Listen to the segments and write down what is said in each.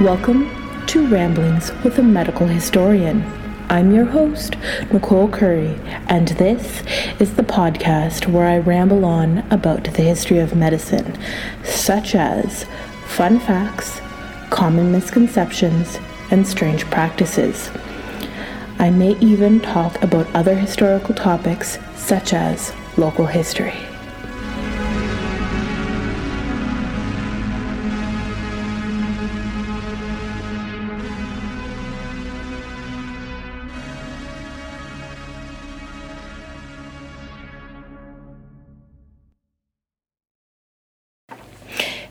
Welcome to Ramblings with a Medical Historian. I'm your host, Nicole Curry, and this is the podcast where I ramble on about the history of medicine, such as fun facts, common misconceptions, and strange practices. I may even talk about other historical topics, such as local history.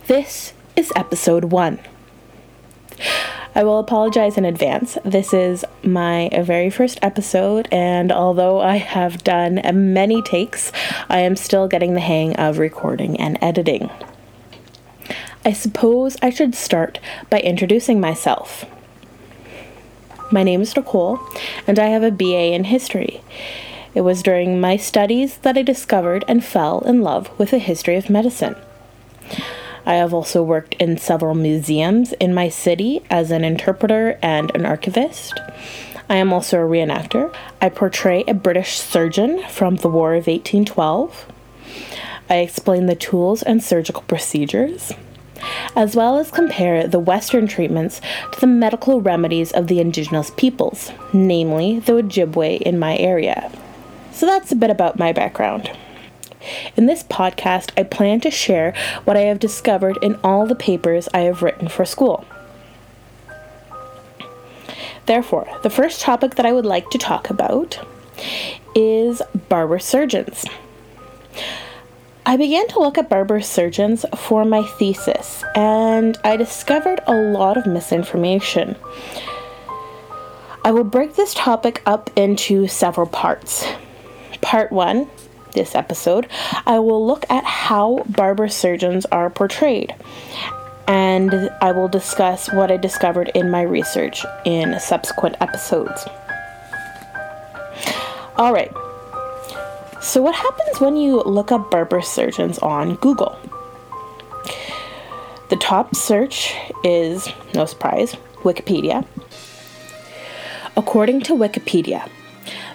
This is episode one. I will apologize in advance. This is my very first episode, and although I have done many takes, I am still getting the hang of recording and editing. I suppose I should start by introducing myself. My name is Nicole, and I have a BA in history. It was during my studies that I discovered and fell in love with the history of medicine. I have also worked in several museums in my city as an interpreter and an archivist. I am also a reenactor. I portray a British surgeon from the War of 1812. I explain the tools and surgical procedures, as well as compare the Western treatments to the medical remedies of the indigenous peoples, namely the Ojibwe in my area. So that's a bit about my background. In this podcast, I plan to share what I have discovered in all the papers I have written for school. Therefore, the first topic that I would like to talk about is barber surgeons. I began to look at barber surgeons for my thesis, and I discovered a lot of misinformation. I will break this topic up into several parts. Part 1 this episode, I will look at how barber surgeons are portrayed. And I will discuss what I discovered in my research in subsequent episodes. Alright, so what happens when you look up barber surgeons on Google? The top search is, no surprise, Wikipedia. According to Wikipedia,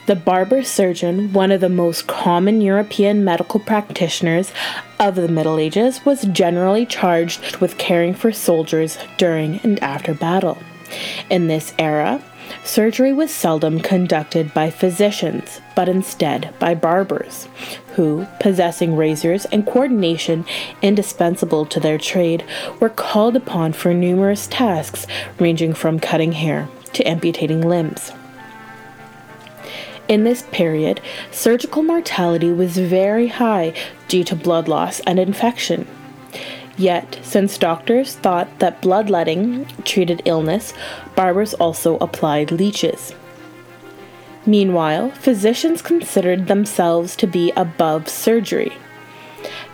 the barber surgeon, one of the most common European medical practitioners of the Middle Ages, was generally charged with caring for soldiers during and after battle. In this era, surgery was seldom conducted by physicians, but instead by barbers, who, possessing razors and coordination indispensable to their trade, were called upon for numerous tasks ranging from cutting hair to amputating limbs. In this period, surgical mortality was very high due to blood loss and infection. Yet, since doctors thought that bloodletting treated illness, barbers also applied leeches. Meanwhile, physicians considered themselves to be above surgery.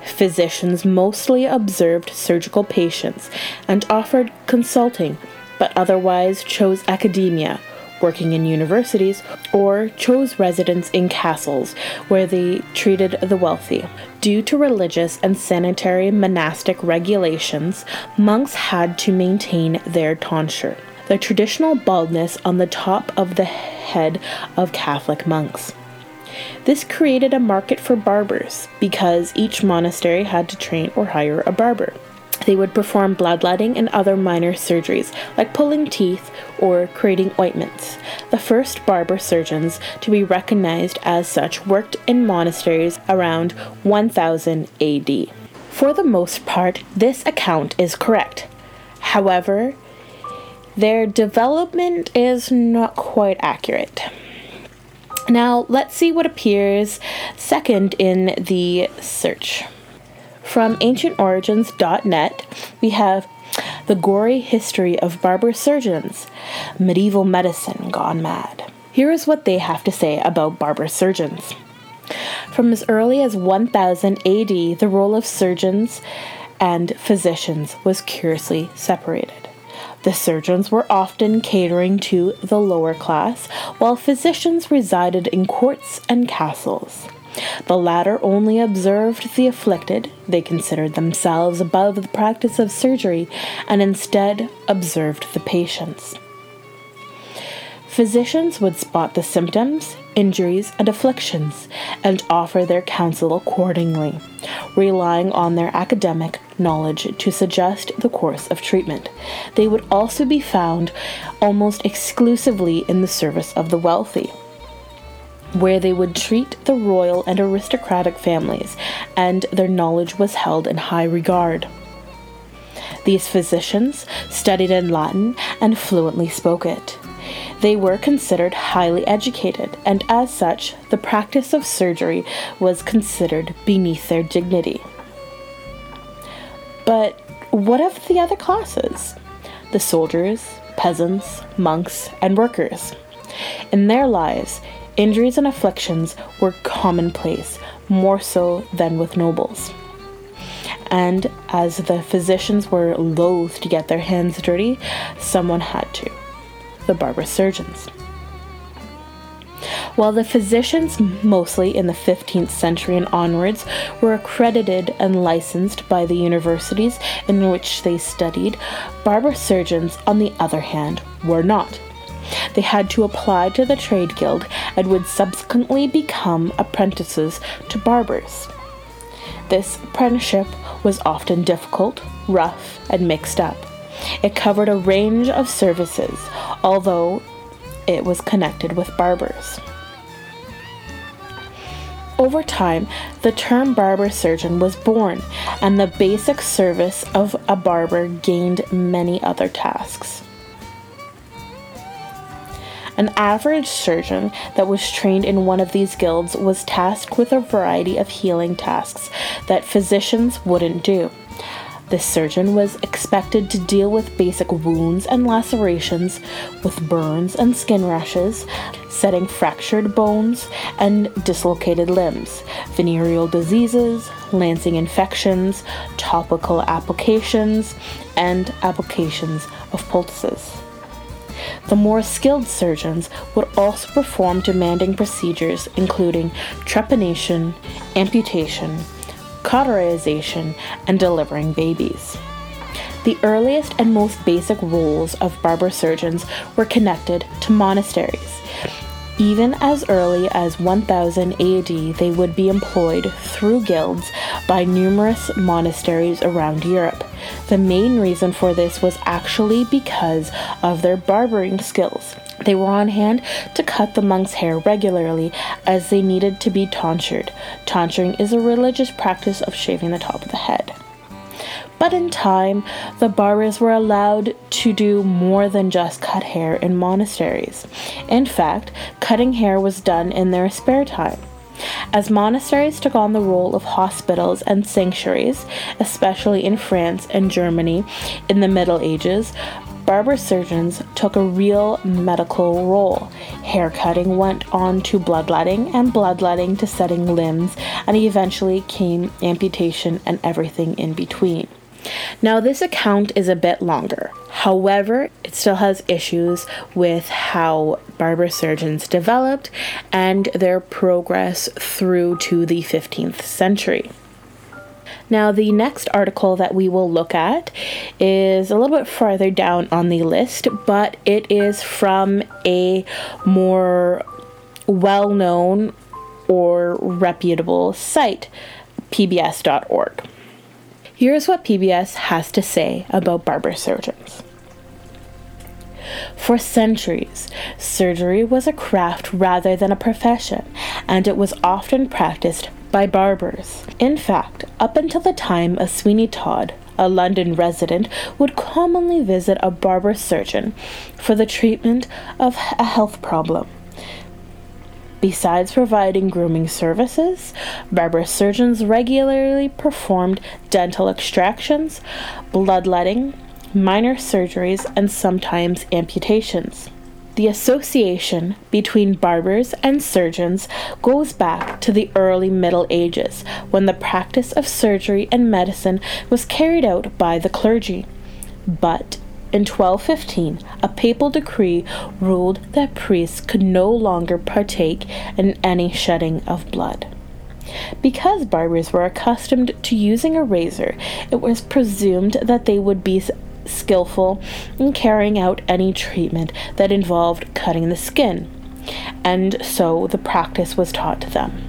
Physicians mostly observed surgical patients and offered consulting, but otherwise chose academia working in universities, or chose residence in castles where they treated the wealthy. Due to religious and sanitary monastic regulations, monks had to maintain their tonsure, the traditional baldness on the top of the head of Catholic monks. This created a market for barbers because each monastery had to train or hire a barber. They would perform bloodletting and other minor surgeries, like pulling teeth or creating ointments. The first barber surgeons to be recognized as such worked in monasteries around 1000 AD. For the most part, this account is correct. However, their development is not quite accurate. Now, let's see what appears second in the search. From ancientorigins.net, we have The Gory History of Barber Surgeons Medieval Medicine Gone Mad. Here is what they have to say about barber surgeons. From as early as 1000 AD, the role of surgeons and physicians was curiously separated. The surgeons were often catering to the lower class, while physicians resided in courts and castles. The latter only observed the afflicted, they considered themselves above the practice of surgery, and instead observed the patients. Physicians would spot the symptoms, injuries, and afflictions and offer their counsel accordingly, relying on their academic knowledge to suggest the course of treatment. They would also be found almost exclusively in the service of the wealthy where they would treat the royal and aristocratic families, and their knowledge was held in high regard. These physicians studied in Latin and fluently spoke it. They were considered highly educated, and as such, the practice of surgery was considered beneath their dignity. But what of the other classes? The soldiers, peasants, monks, and workers. In their lives, injuries and afflictions were commonplace, more so than with nobles. And as the physicians were loath to get their hands dirty, someone had to the barber surgeons. While the physicians, mostly in the 15th century and onwards, were accredited and licensed by the universities in which they studied, barber surgeons, on the other hand, were not. They had to apply to the trade guild and would subsequently become apprentices to barbers. This apprenticeship was often difficult, rough, and mixed up. It covered a range of services, although it was connected with barbers. Over time, the term barber surgeon was born, and the basic service of a barber gained many other tasks. An average surgeon that was trained in one of these guilds was tasked with a variety of healing tasks that physicians wouldn't do. The surgeon was expected to deal with basic wounds and lacerations, with burns and skin rashes, setting fractured bones and dislocated limbs, venereal diseases, lancing infections, topical applications, and applications of poultices. The more skilled surgeons would also perform demanding procedures including trepanation, amputation, cauterization, and delivering babies. The earliest and most basic roles of barber surgeons were connected to monasteries. Even as early as 1000 AD, they would be employed through guilds by numerous monasteries around Europe. The main reason for this was actually because of their barbering skills. They were on hand to cut the monk's hair regularly as they needed to be tonsured. Tonsuring is a religious practice of shaving the top of the head. But in time, the barbers were allowed to do more than just cut hair in monasteries. In fact, cutting hair was done in their spare time. As monasteries took on the role of hospitals and sanctuaries, especially in France and Germany in the Middle Ages, barber surgeons took a real medical role. Haircutting went on to bloodletting, and bloodletting to setting limbs, and eventually came amputation and everything in between. Now, this account is a bit longer. However, it still has issues with how barber surgeons developed and their progress through to the 15th century. Now, the next article that we will look at is a little bit farther down on the list, but it is from a more well known or reputable site, pbs.org. Here's what PBS has to say about barber surgeons. For centuries, surgery was a craft rather than a profession, and it was often practiced by barbers. In fact, up until the time of Sweeney Todd, a London resident would commonly visit a barber surgeon for the treatment of a health problem. Besides providing grooming services, barber surgeons regularly performed dental extractions, bloodletting, minor surgeries, and sometimes amputations. The association between barbers and surgeons goes back to the early Middle Ages when the practice of surgery and medicine was carried out by the clergy. But in 1215, a papal decree ruled that priests could no longer partake in any shedding of blood. Because barbers were accustomed to using a razor, it was presumed that they would be skillful in carrying out any treatment that involved cutting the skin, and so the practice was taught to them.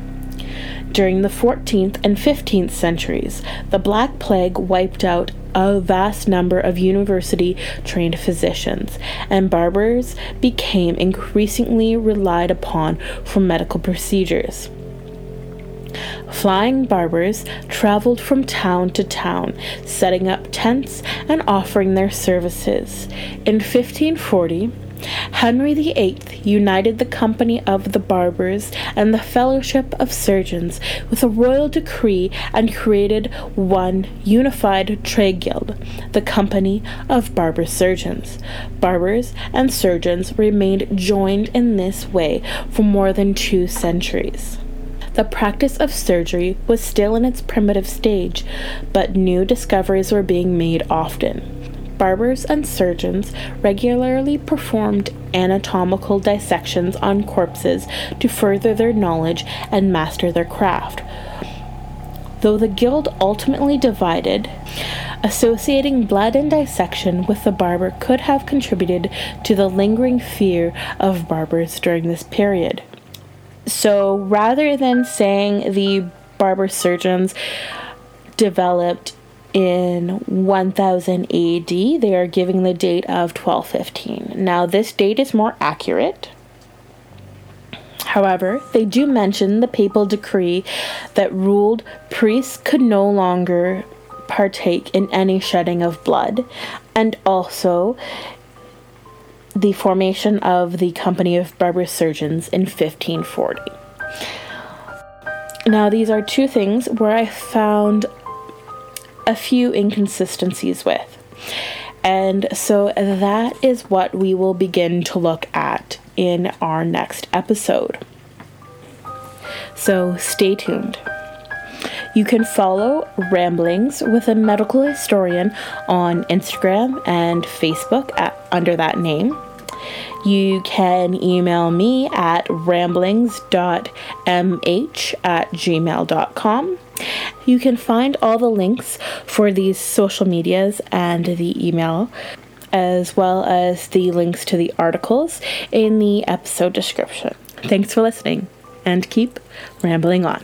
During the 14th and 15th centuries, the Black Plague wiped out a vast number of university trained physicians, and barbers became increasingly relied upon for medical procedures. Flying barbers traveled from town to town, setting up tents and offering their services. In 1540, Henry VIII united the Company of the Barbers and the Fellowship of Surgeons with a royal decree and created one unified trade guild, the Company of Barber Surgeons. Barbers and surgeons remained joined in this way for more than two centuries. The practice of surgery was still in its primitive stage, but new discoveries were being made often barbers and surgeons regularly performed anatomical dissections on corpses to further their knowledge and master their craft. Though the guild ultimately divided, associating blood and dissection with the barber could have contributed to the lingering fear of barbers during this period. So rather than saying the barber surgeons developed in 1000 AD, they are giving the date of 1215. Now, this date is more accurate. However, they do mention the papal decree that ruled priests could no longer partake in any shedding of blood, and also the formation of the Company of Barber Surgeons in 1540. Now, these are two things where I found a few inconsistencies with. And so that is what we will begin to look at in our next episode. So stay tuned. You can follow Ramblings with a Medical Historian on Instagram and Facebook at, under that name. You can email me at ramblings.mh at gmail.com. You can find all the links for these social medias and the email, as well as the links to the articles in the episode description. Thanks for listening and keep rambling on.